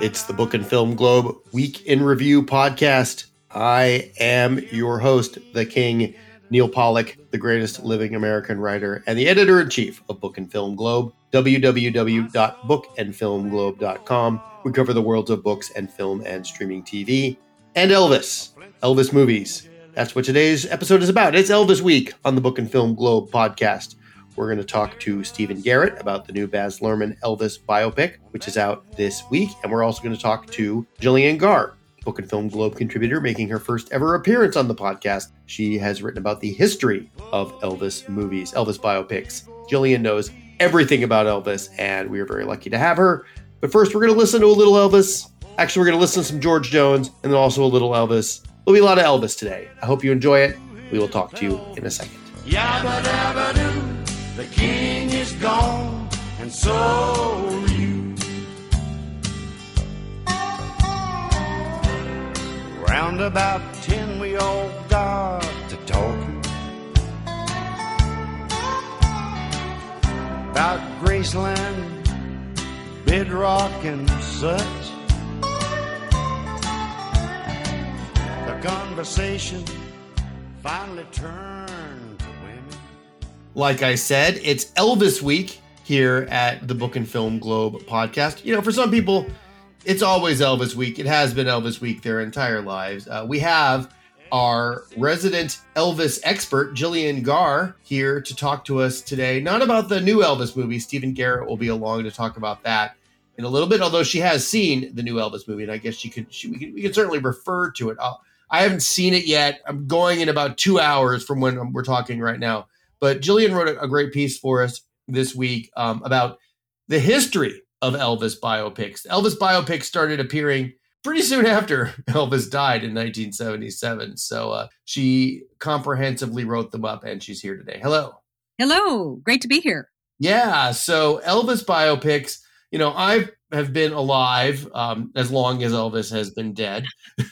It's the Book and Film Globe Week in Review podcast. I am your host, the King, Neal Pollack, the greatest living American writer and the editor in chief of Book and Film Globe, www.bookandfilmglobe.com. We cover the worlds of books and film and streaming TV and Elvis, Elvis movies. That's what today's episode is about. It's Elvis Week on the Book and Film Globe podcast. We're going to talk to Stephen Garrett about the new Baz Luhrmann Elvis biopic, which is out this week. And we're also going to talk to Gillian Gaar, Book and Film Globe contributor, making her first ever appearance on the podcast. She has written about the history of Elvis movies, Elvis biopics. Gillian knows everything about Elvis, and we are very lucky to have her. But first, we're going to listen to a little Elvis. Actually, we're going to listen to some George Jones and then also a little Elvis. There'll be a lot of Elvis today. I hope you enjoy it. We will talk to you in a second. The king is gone, and so are you. Round about ten, we all got to talking about Graceland, bedrock, and such. The conversation finally turned like I said, it's Elvis week here at the Book and Film Globe podcast. You know, for some people, it's always Elvis week. It has been Elvis week their entire lives. Uh, we have our resident Elvis expert, Gillian Gaar, here to talk to us today, not about the new Elvis movie. Stephen Garrett will be along to talk about that in a little bit, although she has seen the new Elvis movie, and I guess she could, she, we, can, we can certainly refer to it. I'll, I haven't seen it yet. I'm going in about two hours from when we're talking right now. But Jillian wrote a, great piece for us this week um, about the history of Elvis biopics. Elvis biopics started appearing pretty soon after Elvis died in 1977. So uh, she comprehensively wrote them up, and she's here today. Hello. Hello. Great to be here. Yeah. So Elvis biopics, you know, I have been alive um, as long as Elvis has been dead.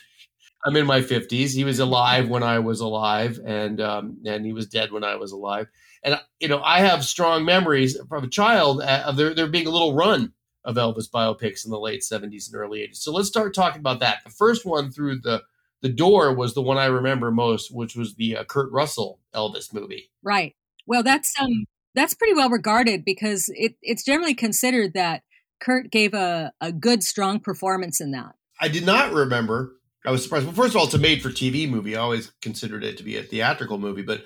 I'm in my 50s. He was alive when I was alive, and um, and he was dead when I was alive. And you know, I have strong memories from a child uh, of there there being a little run of Elvis biopics in the late 70s and early 80s. So let's start talking about that. The first one through the the door was the one I remember most, which was the uh, Kurt Russell Elvis movie. Right. Well, that's um that's pretty well regarded because it it's generally considered that Kurt gave a a good strong performance in that. I did not remember I was surprised. Well, first of all, it's a made for TV movie. I always considered it to be a theatrical movie, but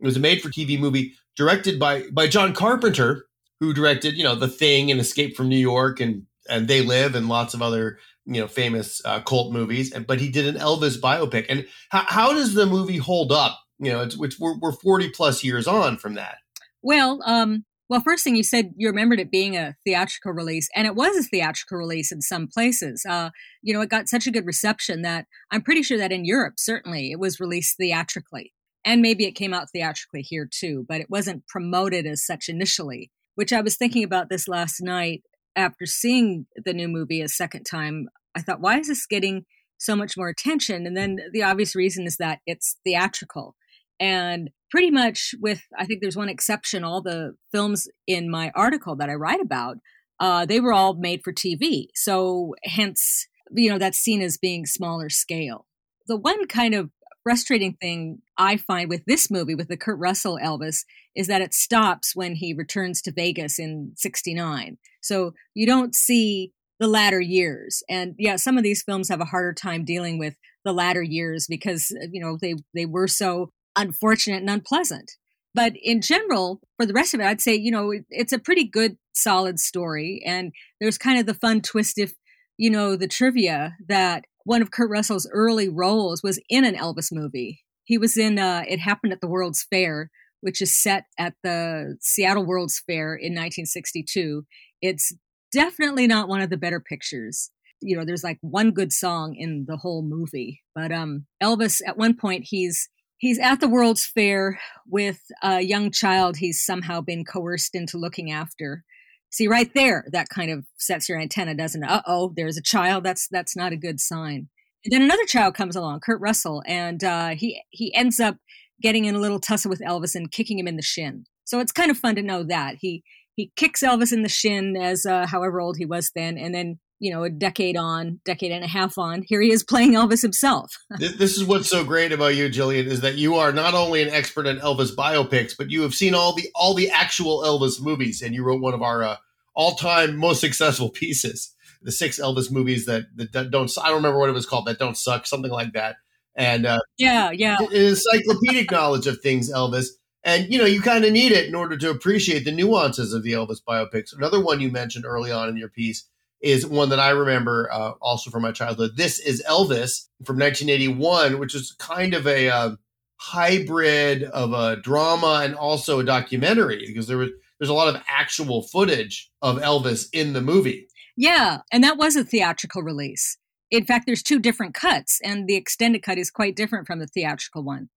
it was a made for TV movie directed by by John Carpenter, who directed, you know, The Thing and Escape from New York and and They Live and lots of other, you know, famous uh, cult movies. And but he did an Elvis biopic. And how, how does the movie hold up? You know, it's, it's we're, we're 40 plus years on from that. Well, um, well, first thing you said, you remembered it being a theatrical release, and it was a theatrical release in some places. Uh, you know, it got such a good reception that I'm pretty sure that in Europe, certainly, it was released theatrically. And maybe it came out theatrically here too, but it wasn't promoted as such initially, which I was thinking about this last night after seeing the new movie a second time. I thought, why is this getting so much more attention? And then the obvious reason is that it's theatrical. And pretty much with i think there's one exception all the films in my article that i write about uh, they were all made for tv so hence you know that's seen as being smaller scale. The one kind of frustrating thing i find with this movie with the kurt russell elvis is that it stops when he returns to vegas in 69 so you don't see the latter years. And yeah some of these films have a harder time dealing with the latter years because you know they they were so unfortunate and unpleasant. But in general, for the rest of it, I'd say, you know, it's a pretty good, solid story. And there's kind of the fun twist if, you know, the trivia that one of Kurt Russell's early roles was in an Elvis movie. He was in uh, It Happened at the World's Fair, which is set at the Seattle World's Fair in 1962. It's definitely not one of the better pictures. You know, there's like one good song in the whole movie. But um, Elvis, at one point, he's he's at the World's Fair with a young child he's somehow been coerced into looking after. See, right there, that kind of sets your antenna, doesn't it? Uh oh, there's a child. That's that's not a good sign. And then another child comes along, Kurt Russell, and uh, he he ends up getting in a little tussle with Elvis and kicking him in the shin. So it's kind of fun to know that he he kicks Elvis in the shin as uh, however old he was then, and then you know, a decade on, decade and a half on, here he is playing Elvis himself. this is what's so great about you, Gillian, is that you are not only an expert in Elvis biopics, but you have seen all the all the actual Elvis movies, and you wrote one of our uh, all-time most successful pieces, the six Elvis movies that, that don't. I don't remember what it was called. That don't suck, something like that. And uh, yeah, yeah, encyclopedic knowledge of things, Elvis. And you know, you kind of need it in order to appreciate the nuances of the Elvis biopics. Another one you mentioned early on in your piece is one that I remember uh, also from my childhood. This is Elvis from 1981, which is kind of a uh, hybrid of a drama and also a documentary because there was there's a lot of actual footage of Elvis in the movie. Yeah, and that was a theatrical release. In fact, there's two different cuts, and the extended cut is quite different from the theatrical one.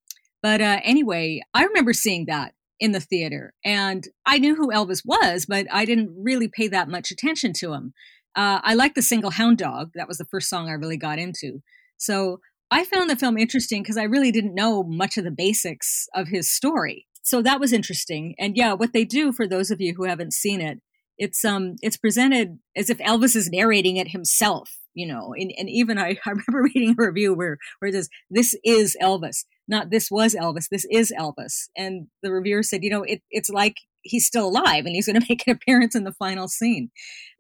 But uh, anyway, I remember seeing that in the theater, and I knew who Elvis was, but I didn't really pay that much attention to him. Uh, I like the single Hound Dog. That was the first song I really got into. So I found the film interesting because I really didn't know much of the basics of his story. So that was interesting. And yeah, what they do for those of you who haven't seen it, it's um it's presented as if Elvis is narrating it himself, you know. And, and even I, I remember reading a review where where it says this is Elvis, not this was Elvis, this is Elvis. And the reviewer said, you know, it, it's like he's still alive and he's going to make an appearance in the final scene.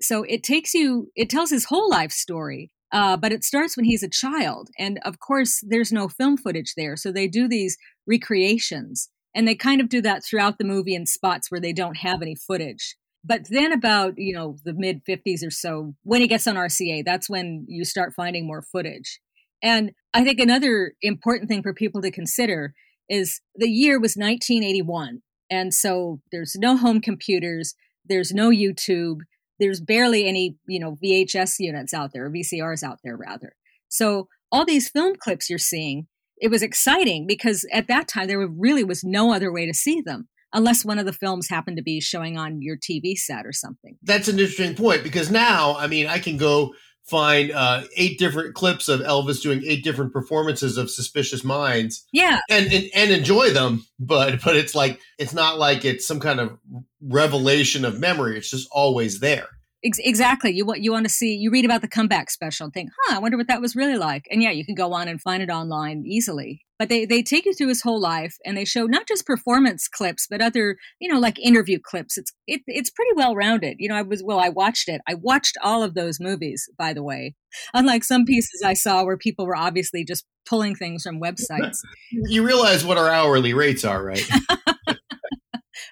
So it takes you, it tells his whole life story. Uh, but it starts when he's a child. And of course, there's no film footage there. So they do these recreations and they kind of do that throughout the movie in spots where they don't have any footage. But then about, you know, the mid 50s or so, when he gets on RCA, that's when you start finding more footage. And I think another important thing for people to consider is the year was 1981. And so there's no home computers, there's no YouTube, there's barely any, you know, VHS units out there, VCRs out there rather. So all these film clips you're seeing, it was exciting because at that time there really was no other way to see them unless one of the films happened to be showing on your TV set or something. That's an interesting point because now, I mean, I can go find uh, eight different clips of Elvis doing eight different performances of Suspicious Minds. Yeah, and, and and enjoy them, but but it's like it's not like it's some kind of revelation of memory. It's just always there. exactly. You want you want to see. You read about the comeback special and think, huh, I wonder what that was really like. And yeah, you can go on and find it online easily but they, they take you through his whole life and they show not just performance clips but other you know like interview clips. It's it, it's pretty well rounded you know i was well i watched it. I watched all of those movies by the way. Unlike some pieces i saw where people were obviously just pulling things from websites. You realize what our hourly rates are right?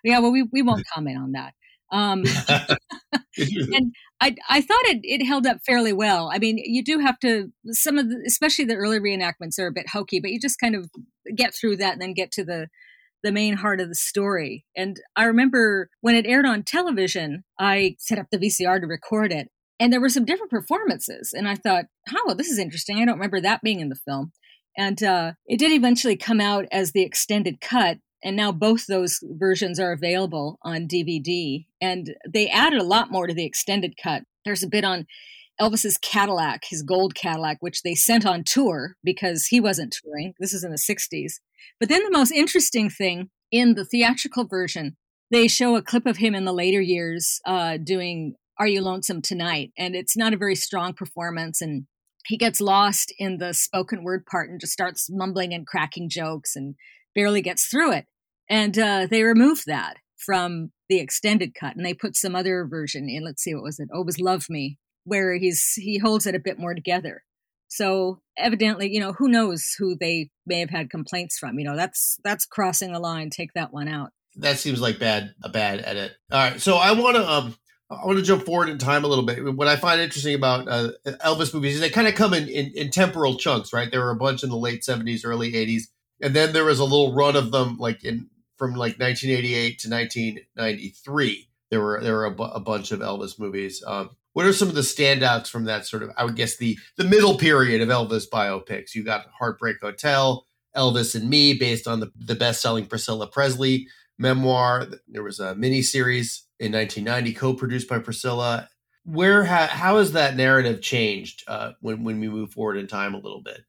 Yeah well we, we won't comment on that. Um, and I, I thought it, it held up fairly well. I mean, you do have to, some of the, especially the early reenactments are a bit hokey, but you just kind of get through that and then get to the, the main heart of the story. And I remember when it aired on television, I set up the VCR to record it. And there were some different performances. And I thought, oh, well, this is interesting. I don't remember that being in the film. And uh, it did eventually come out as the extended cut and now both those versions are available on DVD. And they added a lot more to the extended cut. There's a bit on Elvis's Cadillac, his gold Cadillac, which they sent on tour because he wasn't touring. This is in the 60s. But then the most interesting thing in the theatrical version, they show a clip of him in the later years uh, doing Are You Lonesome Tonight? And it's not a very strong performance. And he gets lost in the spoken word part and just starts mumbling and cracking jokes and barely gets through it. And uh, they removed that from the extended cut and they put some other version in. Let's see, what was it? Was Love Me, where he's he holds it a bit more together. So evidently, you know, who knows who they may have had complaints from. You know, that's that's crossing the line. Take that one out. That seems like bad a bad edit. All right, so I want to um I want to jump forward in time a little bit. What I find interesting about uh, Elvis movies is they kind of come in, in, in temporal chunks, right? There were a bunch in the late seventies, early eighties, and then there was a little run of them like in from like 1988 to 1993. There were there were a, bu- a bunch of Elvis movies. Um, what are some of the standouts from that sort of? I would guess the the middle period of Elvis biopics. You got Heartbreak Hotel, Elvis and Me, based on the the best selling Priscilla Presley memoir. There was a mini series in 1990, co-produced by Priscilla. Where ha- how has that narrative changed uh, when when we move forward in time a little bit?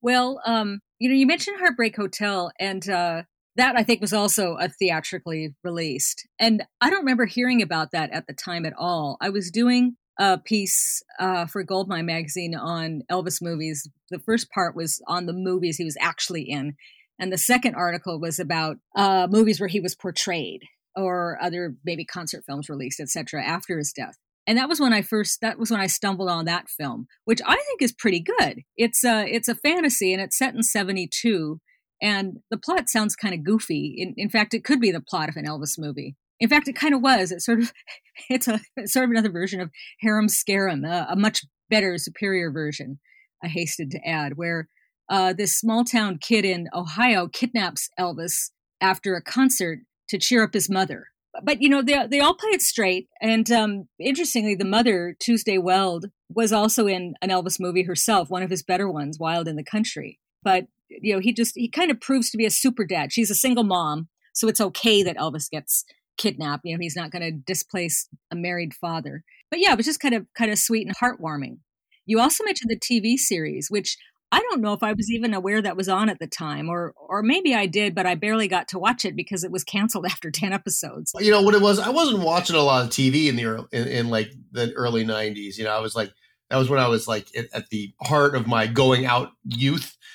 Well, um, you know, you mentioned Heartbreak Hotel, and uh, that I think was also a theatrically released. And I don't remember hearing about that at the time at all. I was doing a piece uh, for Goldmine magazine on Elvis movies. The first part was on the movies he was actually in, and the second article was about uh, movies where he was portrayed or other maybe concert films released, etc. After his death. And that was when I first that was when I stumbled on that film, which I think is pretty good. It's a it's a fantasy and it's set in 72 and the plot sounds kind of goofy. In, in fact, it could be the plot of an Elvis movie. In fact, it kind of was. It's sort of it's a sort of another version of Harum Scarum, a, a much better, superior version. I hasted to add, where uh, this small town kid in Ohio kidnaps Elvis after a concert to cheer up his mother. But you know they they all play it straight, and um, interestingly, the mother Tuesday Weld was also in an Elvis movie herself, one of his better ones, Wild in the Country. But you know he just he kind of proves to be a super dad. She's a single mom, so it's okay that Elvis gets kidnapped. You know he's not going to displace a married father. But yeah, it was just kind of kind of sweet and heartwarming. You also mentioned the TV series, which I don't know if I was even aware that was on at the time, or or maybe I did, but I barely got to watch it because it was canceled after ten episodes. You know what it was? I wasn't watching a lot of TV in the early, in, in like the early '90s. You know, I was like that was when I was like at the heart of my going out youth.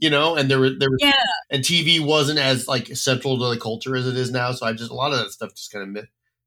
You know, and there were there was yeah, and TV wasn't as like central to the culture as it is now. So I just a lot of that stuff just kind of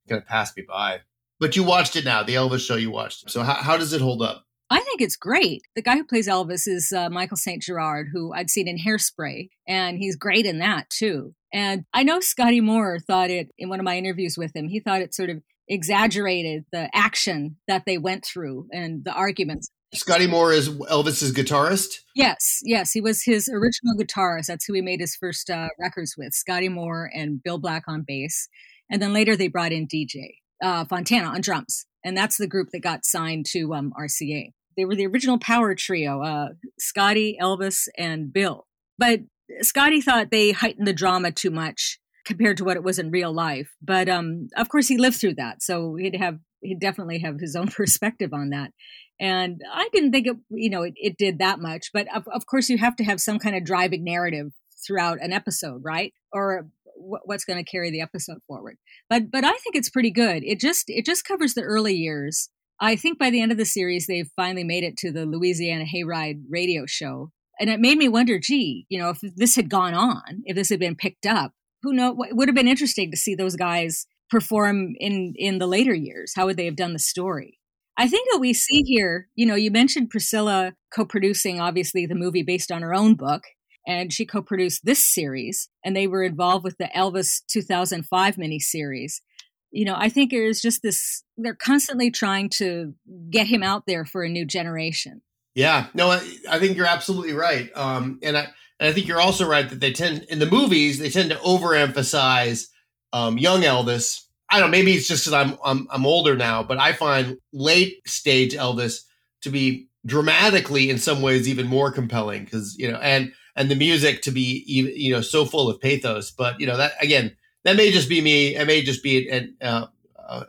kind of passed me by. But you watched it now, the Elvis show you watched. So how, how does it hold up? I think it's great. The guy who plays Elvis is uh, Michael St. Gerard, who I'd seen in Hairspray, and he's great in that too. And I know Scotty Moore thought it in one of my interviews with him. He thought it sort of exaggerated the action that they went through and the arguments. Scotty Moore is Elvis's guitarist. Yes, yes, he was his original guitarist. That's who he made his first uh, records with. Scotty Moore and Bill Black on bass, and then later they brought in DJ uh, Fontana on drums, and that's the group that got signed to um, RCA. They were the original power trio, uh, Scotty, Elvis, and Bill. But Scotty thought they heightened the drama too much compared to what it was in real life. But um, of course, he lived through that, so he'd have he'd definitely have his own perspective on that. And I didn't think it, you know, it, it did that much. But of, of course, you have to have some kind of driving narrative throughout an episode, right? Or what's going to carry the episode forward. But but I think it's pretty good. It just it just covers the early years I think by the end of the series, they've finally made it to the Louisiana Hayride radio show. And it made me wonder, gee, you know, if this had gone on, if this had been picked up, who knows? It would have been interesting to see those guys perform in in the later years. How would they have done the story? I think what we see here, you know, you mentioned Priscilla co-producing obviously the movie based on her own book, and she co-produced this series, and they were involved with the Elvis 2005 miniseries you know, I think there's just this, they're constantly trying to get him out there for a new generation. Yeah, no, I, I think you're absolutely right. Um, and I, and I think you're also right that they tend, in the movies, they tend to overemphasize um, young Elvis. I don't know, maybe it's just because I'm, I'm, I'm older now, but I find late stage Elvis to be dramatically, in some ways, even more compelling because, you know, and, and the music to be, you know, so full of pathos. But, you know, that again, that may just be me. It may just be an, uh,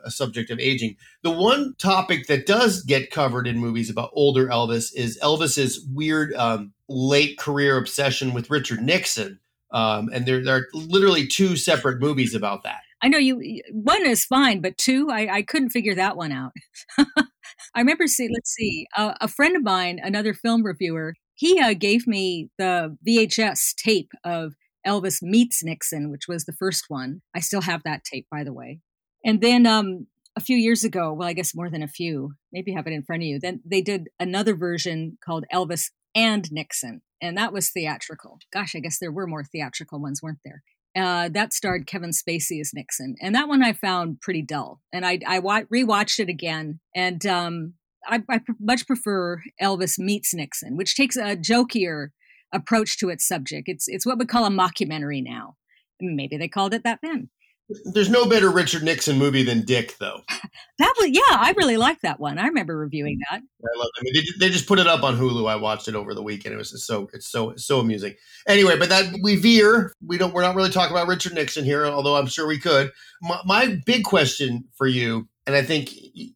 a subject of aging. The one topic that does get covered in movies about older Elvis is Elvis's weird um, late career obsession with Richard Nixon. Um, and there, there, are literally two separate movies about that. I know you. One is fine, but two, I, I couldn't figure that one out. I remember see. Let's see. A friend of mine, another film reviewer, he uh, gave me the VHS tape of Elvis Meets Nixon, which was the first one. I still have that tape, by the way. And then um, a few years ago, well, I guess more than a few, maybe have it in front of you. Then they did another version called Elvis and Nixon, and that was theatrical. Gosh, I guess there were more theatrical ones, weren't there? Uh, that starred Kevin Spacey as Nixon, and that one I found pretty dull. And I, I wa- rewatched it again, and um, I, I much prefer Elvis Meets Nixon, which takes a jokier approach to its subject. It's it's what we call a mockumentary now. Maybe they called it that then. There's no better Richard Nixon movie than Dick, though. that was yeah, I really liked that one. I remember reviewing that. I love it. I mean, they, they just put it up on Hulu. I watched it over the weekend. It was so it's so so amusing. Anyway, but that we veer. We don't. We're not really talking about Richard Nixon here, although I'm sure we could. My, my big question for you, and I think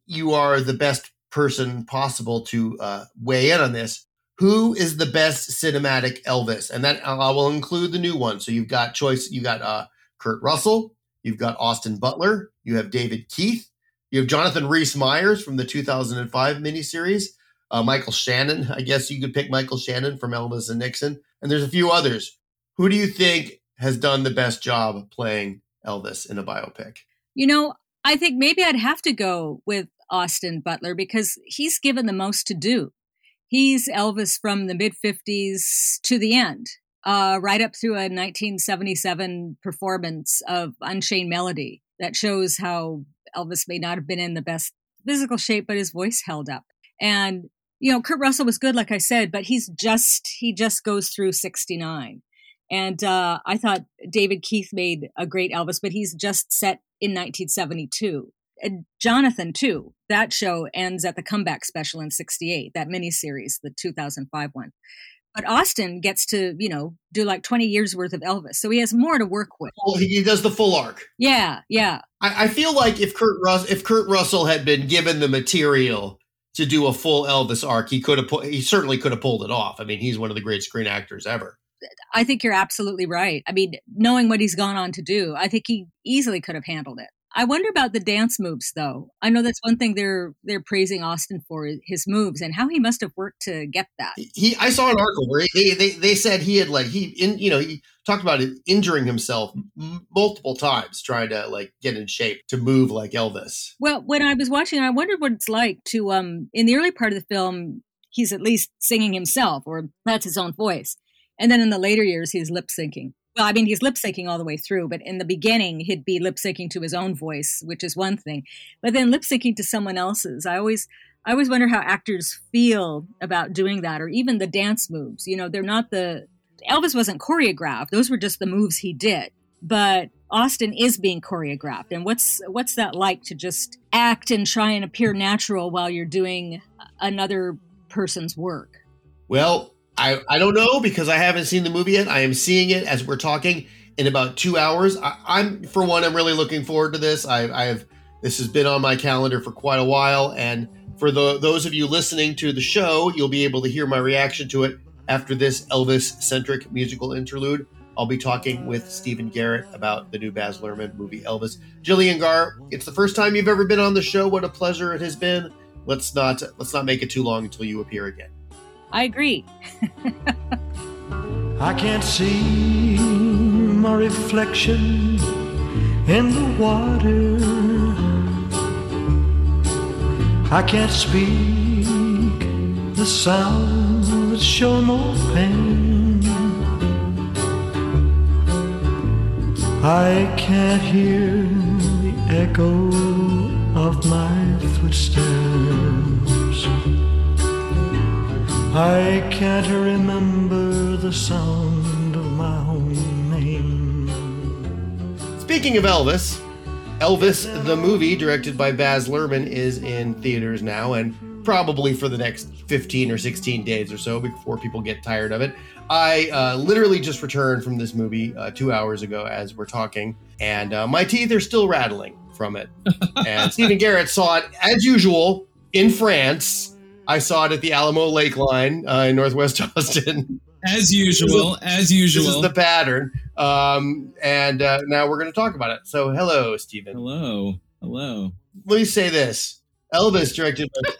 you are the best person possible to uh, weigh in on this who is the best cinematic Elvis? And that I will include the new one. So you've got choice. You got uh, Kurt Russell. You've got Austin Butler. You have David Keith. You have Jonathan Rhys Meyers from the 2005 miniseries. Uh, Michael Shannon, I guess you could pick Michael Shannon from Elvis and Nixon. And there's a few others. Who do you think has done the best job playing Elvis in a biopic? You know, I think maybe I'd have to go with Austin Butler because he's given the most to do. He's Elvis from the mid 50s to the end, uh, right up through a 1977 performance of Unchained Melody that shows how Elvis may not have been in the best physical shape, but his voice held up. And, you know, Kurt Russell was good, like I said, but he's just, he just goes through 69. And uh, I thought David Keith made a great Elvis, but he's just set in 1972. And Jonathan, too. That show ends at the comeback special in 68, that miniseries, the 2005 one. But Austin gets to, you know, do like 20 years worth of Elvis. So he has more to work with. Well, he does the full arc. Yeah, yeah. I, I feel like if Kurt Rus- if Kurt Russell had been given the material to do a full Elvis arc, he could have pu- he certainly could have pulled it off. I mean, he's one of the great screen actors ever. I think you're absolutely right. I mean, knowing what he's gone on to do, I think he easily could have handled it. I wonder about the dance moves, though. I know that's one thing they're they're praising Austin for his moves and how he must have worked to get that. He, I saw an article where they, they they said he had like he in you know he talked about it, injuring himself m- multiple times trying to like get in shape to move like Elvis. Well, when I was watching, I wondered what it's like to um in the early part of the film, he's at least singing himself, or that's his own voice, and then in the later years, he's lip syncing well, I mean, he's lip syncing all the way through, but in the beginning, he'd be lip syncing to his own voice, which is one thing. But then lip syncing to someone else's, I always, I always wonder how actors feel about doing that, or even the dance moves. You know, they're not the Elvis wasn't choreographed; those were just the moves he did. But Austin is being choreographed, and what's what's that like to just act and try and appear natural while you're doing another person's work? Well, I, I don't know because I haven't seen the movie yet. I am seeing it as we're talking in about two hours. I, am for one, I'm really looking forward to this. I, have this has been on my calendar for quite a while, and for the those of you listening to the show, you'll be able to hear my reaction to it after this Elvis centric musical interlude. I'll be talking with Stephen Garrett about the new Baz Luhrmann movie Elvis. Gillian Gaar, it's the first time you've ever been on the show. What a pleasure it has been. Let's not let's not make it too long until you appear again. I agree. I can't see my reflection in the water. I can't speak the sounds that show no pain. I can't hear the echo of my footsteps. I can't remember the sound of my own name. Speaking of Elvis, Elvis the movie, directed by Baz Luhrmann, is in theaters now and probably for the next 15 or 16 days or so before people get tired of it. I uh, literally just returned from this movie uh, two hours ago as we're talking, and uh, my teeth are still rattling from it. and Stephen Garrett saw it as usual in France I saw it at the Alamo Lakeline uh, in Northwest Austin. As usual, as usual. This is the pattern. Um, and uh, now we're going to talk about it. So, hello, Stephen. Hello. Hello. Let me say this Elvis, directed by,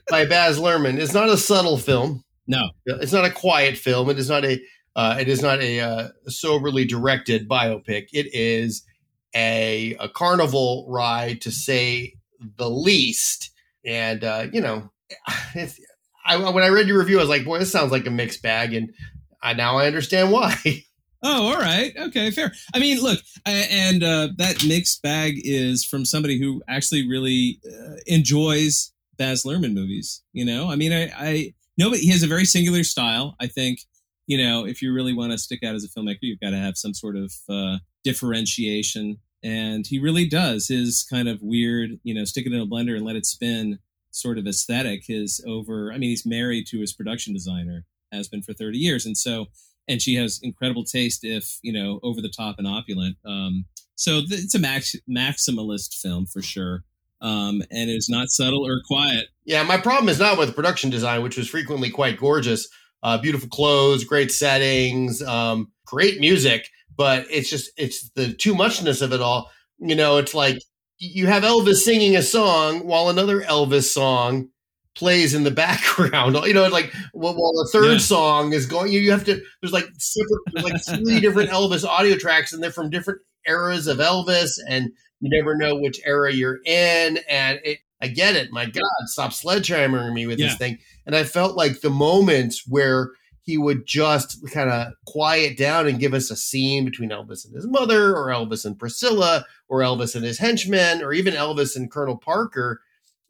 by Baz Luhrmann, is not a subtle film. No. It's not a quiet film. It is not a. Uh, it is not a uh, soberly directed biopic. It is a, a carnival ride, to say the least. And uh, you know, I, when I read your review, I was like, boy, this sounds like a mixed bag, and I, now I understand why. Oh, all right. Okay, fair. I mean, look, I, and uh, that mixed bag is from somebody who actually really uh, enjoys Baz Luhrmann movies. You know, I mean, I, I but he has a very singular style. I think, you know, if you really want to stick out as a filmmaker, you've got to have some sort of uh, differentiation. And he really does. His kind of weird, you know, stick it in a blender and let it spin sort of aesthetic is over. I mean, he's married to his production designer, has been for 30 years. And so, and she has incredible taste, if, you know, over the top and opulent. Um, so th- it's a max- maximalist film for sure. Um, and it's not subtle or quiet. Yeah, my problem is not with production design, which was frequently quite gorgeous. Uh, beautiful clothes, great settings, um, great music, but it's just it's the too muchness of it all. You know, it's like you have Elvis singing a song while another Elvis song plays in the background. You know, like while the third yeah. song is going, you, you have to. There's like separate, there's like three different Elvis audio tracks, and they're from different eras of Elvis, and you never know which era you're in. And it, I get it. My God, stop sledgehammering me with yeah. this thing. And I felt like the moments where he would just kind of quiet down and give us a scene between Elvis and his mother, or Elvis and Priscilla, or Elvis and his henchmen, or even Elvis and Colonel Parker,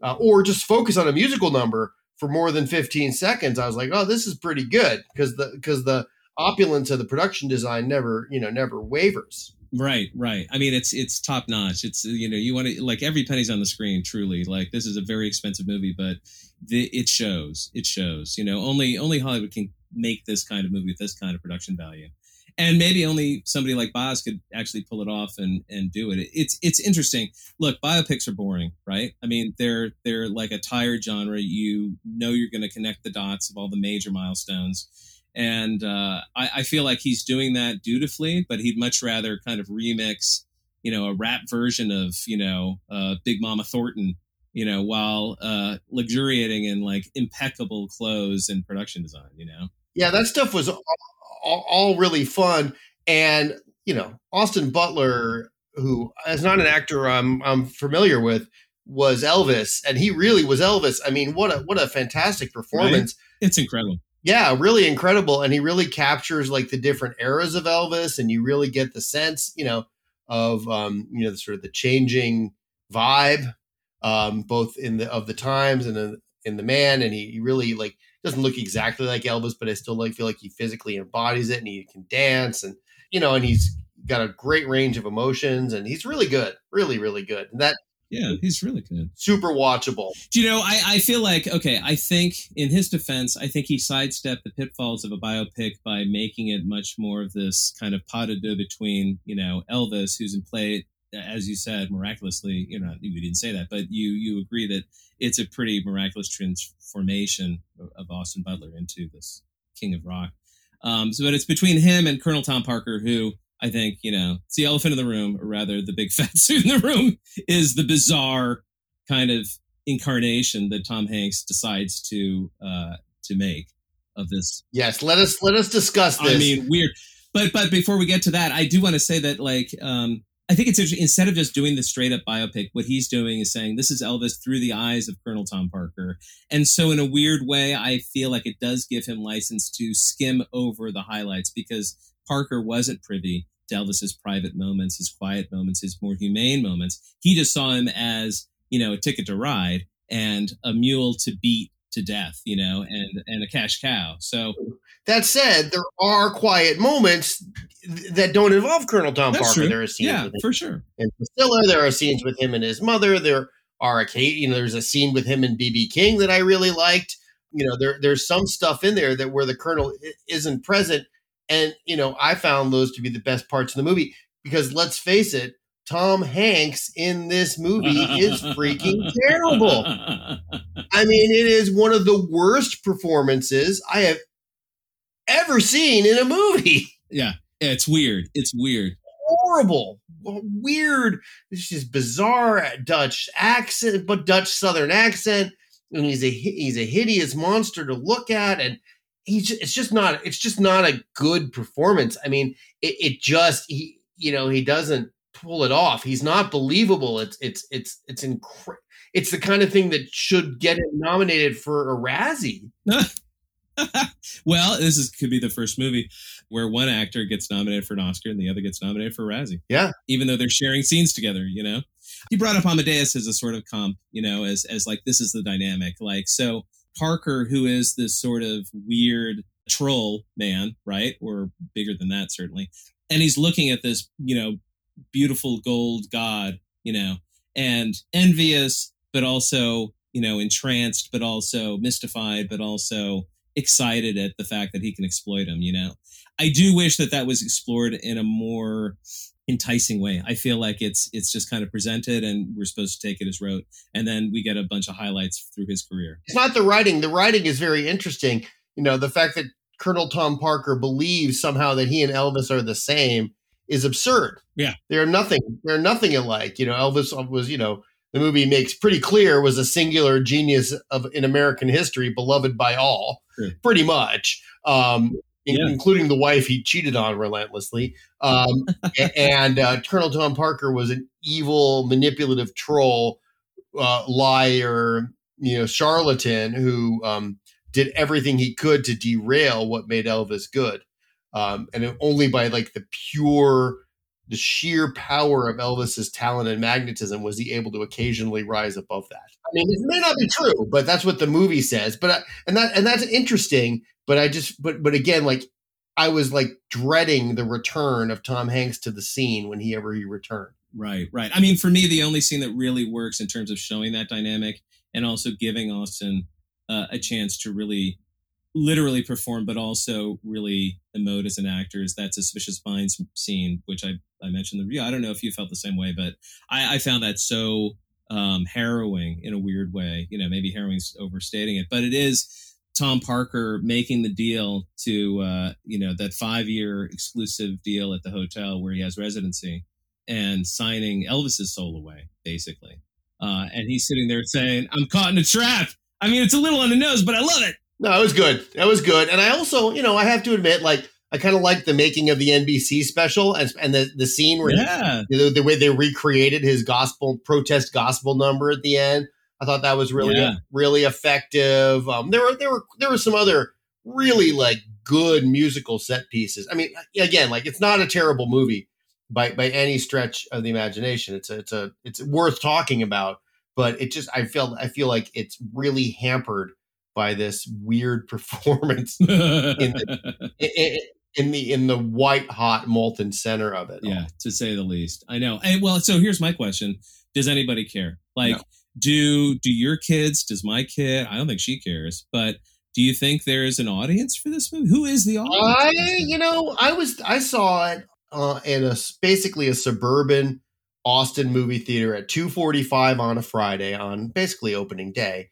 uh, or just focus on a musical number for more than 15 seconds. I was like, oh, this is pretty good because the because the opulence of the production design never you know never wavers. Right, right. I mean, it's it's top notch. It's you know you want to like every penny's on the screen. Truly, like this is a very expensive movie, but the, it shows. It shows. You know, only only Hollywood can make this kind of movie with this kind of production value and maybe only somebody like Baz could actually pull it off and and do it. It's it's interesting. Look, biopics are boring, right? I mean, they're they're like a tired genre. You know, you're going to connect the dots of all the major milestones, and uh, I, I feel like he's doing that dutifully. But he'd much rather kind of remix, you know, a rap version of you know uh, Big Mama Thornton you know, while uh, luxuriating in like impeccable clothes and production design, you know? Yeah, that stuff was all, all really fun. And, you know, Austin Butler, who is not an actor I'm, I'm familiar with, was Elvis, and he really was Elvis. I mean, what a what a fantastic performance! Right? It's incredible. Yeah, really incredible, and he really captures like the different eras of Elvis, and you really get the sense, you know, of um, you know, the sort of the changing vibe um, both in the of the times and in, in the man, and he, he really like doesn't look exactly like Elvis, but I still like feel like he physically embodies it, and he can dance, and you know, and he's got a great range of emotions, and he's really good, really, really good. And that yeah, he's really good. Super watchable. Do you know, I, I feel like, okay, I think in his defense, I think he sidestepped the pitfalls of a biopic by making it much more of this kind of pas de deux between, you know, Elvis, who's in play as you said, miraculously, you know, we didn't say that, but you you agree that it's a pretty miraculous transformation of Austin Butler into this king of rock. Um, so, but it's between him and Colonel Tom Parker, who I think you know, it's the elephant in the room, or rather, the big fat suit in the room, is the bizarre kind of incarnation that Tom Hanks decides to uh, to make of this. Yes, let us let us discuss this. I mean, weird. But but before we get to that, I do want to say that like um, I think it's interesting. Instead of just doing the straight up biopic, what he's doing is saying this is Elvis through the eyes of Colonel Tom Parker. And so, in a weird way, I feel like it does give him license to skim over the highlights because Parker wasn't privy to Elvis's private moments, his quiet moments, his more humane moments. He just saw him as, you know, a ticket to ride and a mule to beat to death, you know, and and a cash cow. So that said, there are quiet moments that don't involve Colonel Tom That's Parker. True. There are scenes yeah, for sure. And Priscilla, there are scenes with him and his mother. There are a you know, there's a scene with him and BB King that I really liked. You know, there there's some stuff in there that where the Colonel isn't present, and you know, I found those to be the best parts of the movie because let's face it, Tom Hanks in this movie is freaking terrible. I mean, it is one of the worst performances I have ever seen in a movie. Yeah, it's weird. It's weird. Horrible. Weird. It's just bizarre Dutch accent, but Dutch Southern accent. And he's a he's a hideous monster to look at, and he's it's just not it's just not a good performance. I mean, it, it just he you know he doesn't pull it off. He's not believable. It's it's it's it's incredible. It's the kind of thing that should get him nominated for a Razzie. well, this is could be the first movie where one actor gets nominated for an Oscar and the other gets nominated for a Razzie. Yeah, even though they're sharing scenes together, you know. He brought up Amadeus as a sort of comp, you know, as as like this is the dynamic. Like so, Parker, who is this sort of weird troll man, right, or bigger than that certainly, and he's looking at this, you know, beautiful gold god, you know, and envious, but also, you know, entranced, but also mystified, but also excited at the fact that he can exploit him, you know. I do wish that that was explored in a more enticing way. I feel like it's it's just kind of presented and we're supposed to take it as rote and then we get a bunch of highlights through his career. It's not the writing. The writing is very interesting. You know, the fact that Colonel Tom Parker believes somehow that he and Elvis are the same is absurd. Yeah. They're nothing. They're nothing alike. You know, Elvis was, you know, the movie makes pretty clear was a singular genius of in American history, beloved by all, Sure. pretty much, um, in- Yeah. including the wife he cheated on relentlessly. Um, and uh, Colonel Tom Parker was an evil, manipulative troll, uh, liar, you know, charlatan who um, did everything he could to derail what made Elvis good. Um, and it- only by like the pure, the sheer power of Elvis's talent and magnetism was he able to occasionally rise above that. I mean, it may not be true, but that's what the movie says. But I, and that and that's interesting. But I just but but again, like I was like dreading the return of Tom Hanks to the scene when he ever he returned. Right, right. I mean, for me, the only scene that really works in terms of showing that dynamic and also giving Austin uh, a chance to really literally perform, but also really emote as an actor is that suspicious minds scene, which I, I mentioned the review. I don't know if you felt the same way, but I, I found that so um, harrowing in a weird way. You know, maybe harrowing's overstating it, but it is Tom Parker making the deal to, uh, you know, that five year exclusive deal at the hotel where he has residency and signing Elvis's soul away, basically. Uh, and he's sitting there saying, I'm caught in a trap. I mean, it's a little on the nose, but I love it. No, it was good. That was good. And I also, you know, I have to admit, like, I kind of like the making of the NBC special and, and the, the scene where Yeah. the, the way they recreated his gospel protest gospel number at the end. I thought that was really Yeah. really effective. Um, there were there were there were some other really like good musical set pieces. I mean, again, like it's not a terrible movie by by any stretch of the imagination. It's a, it's a it's worth talking about, but it just I feel I feel like it's really hampered by this weird performance in in, in the in the white hot molten center of it. yeah, to say the least. I know. Hey, well, so here's my question: Does anybody care? Like, No. do do your kids? Does my kid? I don't think she cares, but do you think there is an audience for this movie? Who is the audience? I, you know, I was I saw it uh, in a basically a suburban Austin movie theater at 2:45 on a Friday on basically opening day,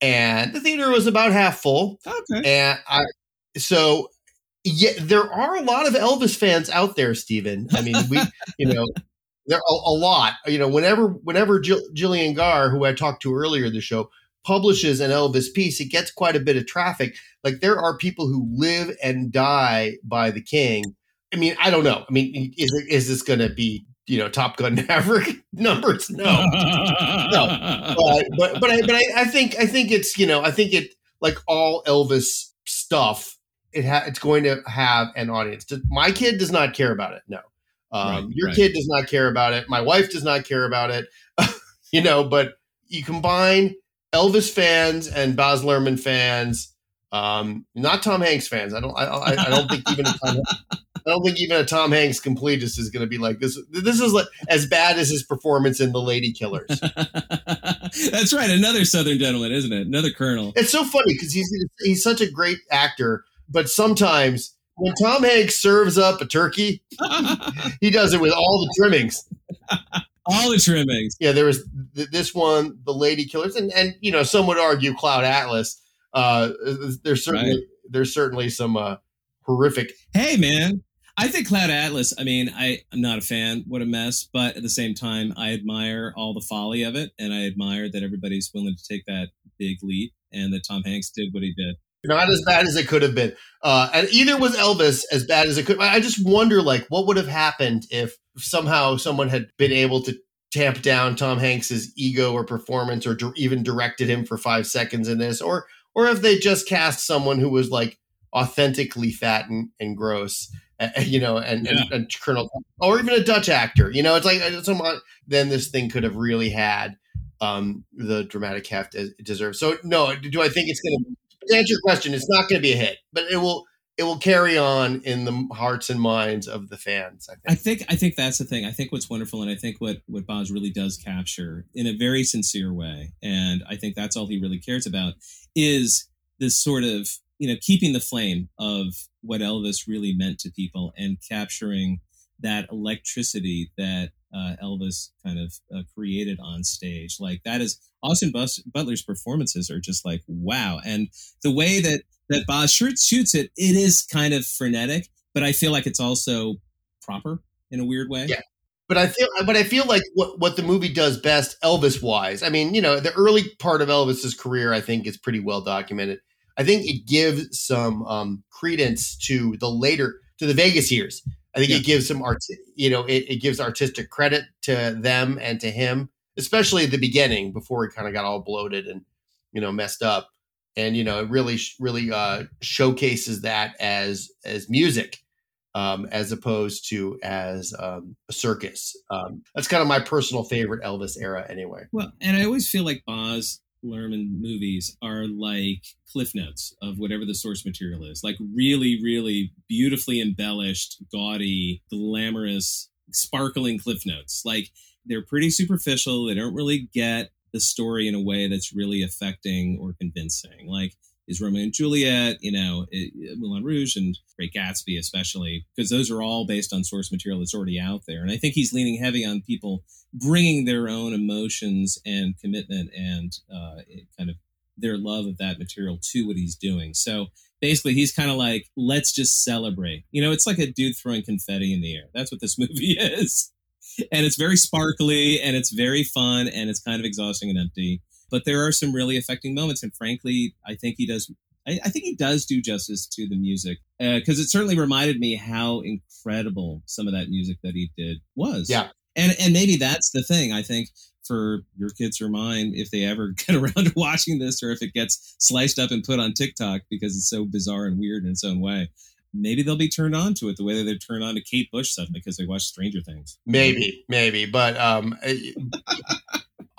and the theater was about half full. okay. And I, so yeah, there are a lot of Elvis fans out there, Stephen. I mean, we, you know, there are a, a lot. You know, whenever whenever Jill, Gillian Gaar, who I talked to earlier in the show, publishes an Elvis piece, it gets quite a bit of traffic. Like there are people who live and die by the King. I mean, I don't know. I mean, is is this going to be you know Top Gun Maverick numbers? No, but but but I but I, I think I think it's you know I think it like all Elvis stuff it ha- it's going to have an audience. My kid does not care about it. No, um, Right, your right. kid does not care about it. My wife does not care about it. you know, but you combine Elvis fans and Baz Luhrmann fans, um, not Tom Hanks fans. I don't I, I, I don't think even a Tom, I don't think even a Tom Hanks completist is going to be like this. This is like, as bad as his performance in The Lady Killers. That's right. Another Southern gentleman, isn't it? Another colonel. It's so funny because he's he's such a great actor, but sometimes when Tom Hanks serves up a turkey, he does it with all the trimmings. All the trimmings. Yeah, there was th- this one, the Lady Killers, and and you know some would argue Cloud Atlas. Uh, there's certainly there's certainly some uh, horrific. Hey, man. I think Cloud Atlas, I mean, I, I'm not a fan. What a mess. But at the same time, I admire all the folly of it. And I admire that everybody's willing to take that big leap and that Tom Hanks did what he did. Not as bad as it could have been, uh, and either was Elvis as bad as it could. I just wonder, like, what would have happened if somehow someone had been able to tamp down Tom Hanks's ego or performance, or even directed him for five seconds in this, or or if they just cast someone who was like authentically fat and, and gross, uh, you know, and, and, and Colonel, or even a Dutch actor, you know, it's like someone. Then this thing could have really had um, the dramatic heft it deserves. So no, do I think it's going to? To answer your question, it's not going to be a hit, but it will. It will carry on in the hearts and minds of the fans. I think. I think I think that's the thing. I think what's wonderful, and I think what what Boz really does capture in a very sincere way, and I think that's all he really cares about is this sort of you know keeping the flame of what Elvis really meant to people and capturing that electricity that uh, Elvis kind of uh, created on stage. Like that is Austin Butler's performances are just like wow, and the way that that Boz shoots shoots it, it is kind of frenetic, but I feel like it's also proper in a weird way. Yeah. But I feel, but I feel like what, what the movie does best, Elvis wise. I mean, you know, the early part of Elvis's career, I think, is pretty well documented. I think it gives some um, credence to the later to the Vegas years. I think Yeah. it gives some art, you know, it, it gives artistic credit to them and to him, especially at the beginning before he kind of got all bloated and you know messed up. And you know, it really, really uh, showcases that as as music, um, as opposed to as um, a circus. Um, that's kind of my personal favorite Elvis era, anyway. Well, and I always feel like Baz Luhrmann movies are like cliff notes of whatever the source material is. Like really, really beautifully embellished, gaudy, glamorous, sparkling cliff notes. Like they're pretty superficial. They don't really get the story in a way that's really affecting or convincing. Like is Romeo and Juliet, you know, Moulin Rouge and Great Gatsby, especially, because those are all based on source material that's already out there. And I think he's leaning heavy on people bringing their own emotions and commitment and uh, kind of their love of that material to what he's doing. So basically, he's kind of like, let's just celebrate. You know, it's like a dude throwing confetti in the air. That's what this movie is. And it's very sparkly and it's very fun and it's kind of exhausting and empty. But there are some really affecting moments. And frankly, I think he does. I, I think he does do justice to the music because it certainly reminded me how incredible some of that music that he did was. Yeah. And and maybe that's the thing. I think for your kids or mine, if they ever get around to watching this, or if it gets sliced up and put on TikTok because it's so bizarre and weird in its own way, maybe they'll be turned on to it the way that they're turned on to Kate Bush suddenly because they watch Stranger Things. Maybe, maybe, but um,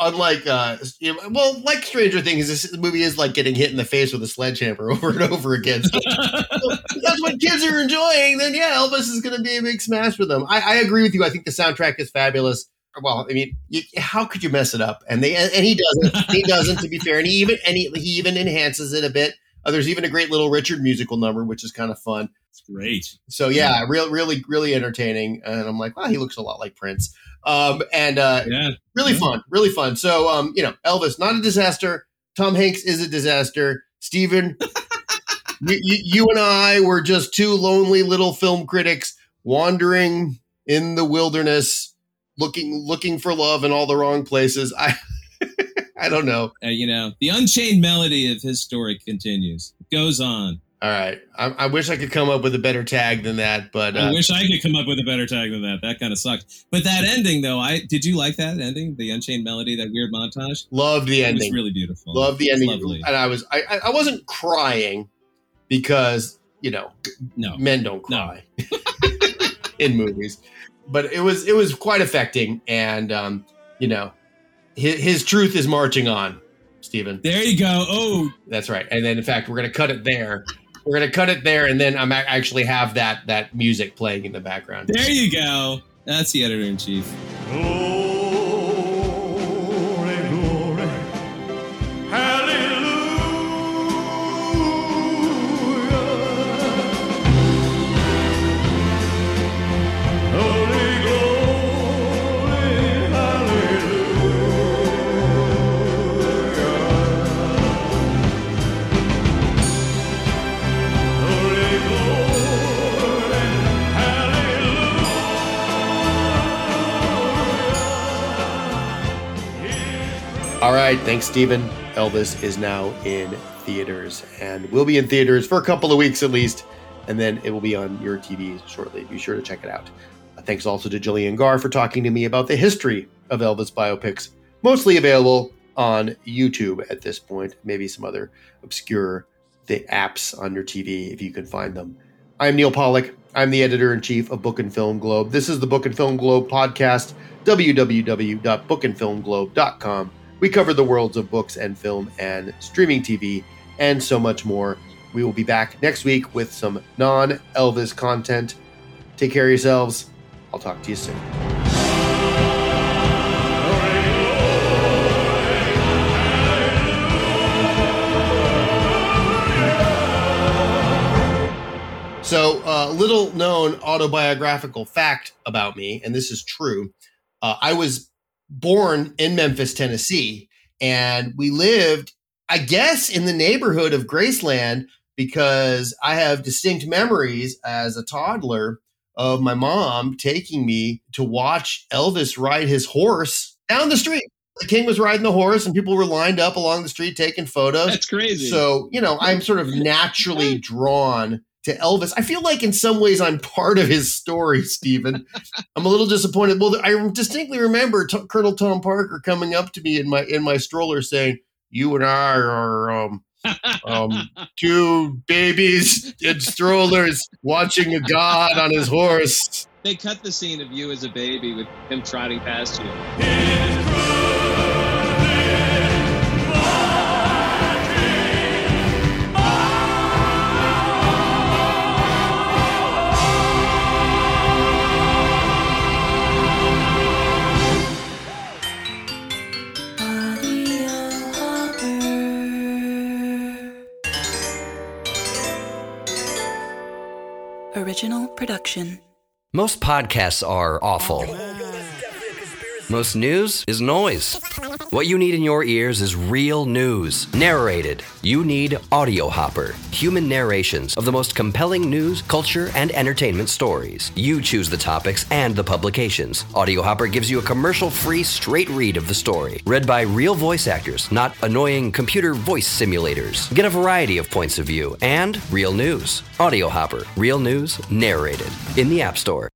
unlike uh, you know, well, like Stranger Things, this movie is like getting hit in the face with a sledgehammer over and over again. So if that's what kids are enjoying. Then yeah, Elvis is going to be a big smash for them. I, I agree with you. I think the soundtrack is fabulous. Well, I mean, you, how could you mess it up? And they and he doesn't. He doesn't. To be fair, and he even and he, he even enhances it a bit. Uh, there's even a great little Richard musical number, which is kind of fun. It's great. So yeah, real, really, really entertaining. And I'm like, wow, he looks a lot like Prince. Um, and uh, Yeah. really Yeah. fun, really fun. So um, you know, Elvis, not a disaster. Tom Hanks is a disaster. Steven, you, you, you and I were just two lonely little film critics wandering in the wilderness, looking looking for love in all the wrong places. I I don't know. Uh, you know, the unchained melody of his story continues. It goes on. All right, I, I wish I could come up with a better tag than that, but I uh, wish I could come up with a better tag than that. That kind of sucked. But that ending, though, I did you like that ending? The Unchained Melody, that weird montage. loved the It ending. was really beautiful. Love the ending, Lovely. and I was I I- I wasn't crying because you know No, men don't No. cry in movies, but it was it was quite affecting, and um, you know his, his truth is marching on, Stephen. there you go. Oh, That's right, and then in fact we're gonna cut it there. We're gonna cut it there, and then I'm ac- actually have that that music playing in the background. there you go. That's the editor in chief. Glory, All right, thanks, Stephen. Elvis is now in theaters and will be in theaters for a couple of weeks at least, and then it will be on your TV shortly. Be sure to check it out. Uh, Thanks also to Gillian Gaar for talking to me about the history of Elvis biopics, mostly available on YouTube at this point, maybe some other obscure the apps on your TV if you can find them. I'm Neal Pollack. I'm the editor in chief of Book and Film Globe. This is the Book and Film Globe podcast, www.bookandfilmglobe.com. We cover the worlds of books and film and streaming TV and so much more. We will be back next week with some non Elvis content. Take care of yourselves. I'll talk to you soon. So, uh, little known autobiographical fact about me, and this is true. Uh, I was born in Memphis, Tennessee, and we lived, I guess, in the neighborhood of Graceland because I have distinct memories as a toddler of my mom taking me to watch Elvis ride his horse down the street. The king was riding the horse, and people were lined up along the street taking photos. That's crazy. So, you know, I'm sort of naturally drawn to Elvis. I feel like in some ways I'm part of his story, Stephen. I'm a little disappointed. Well, I distinctly remember T- Colonel Tom Parker coming up to me in my in my stroller saying, "You and I are um, um, two babies in strollers watching a god on his horse." They cut the scene of you as a baby with him trotting past you. Original production. Most podcasts are awful. Most news is noise. What you need in your ears is real news, narrated. You need Audio Hopper, human narrations of the most compelling news, culture, and entertainment stories. You choose the topics and the publications. Audio Hopper gives you a commercial free straight read of the story, read by real voice actors, not annoying computer voice simulators. Get a variety of points of view and real news. Audio Hopper, real news narrated in the App Store.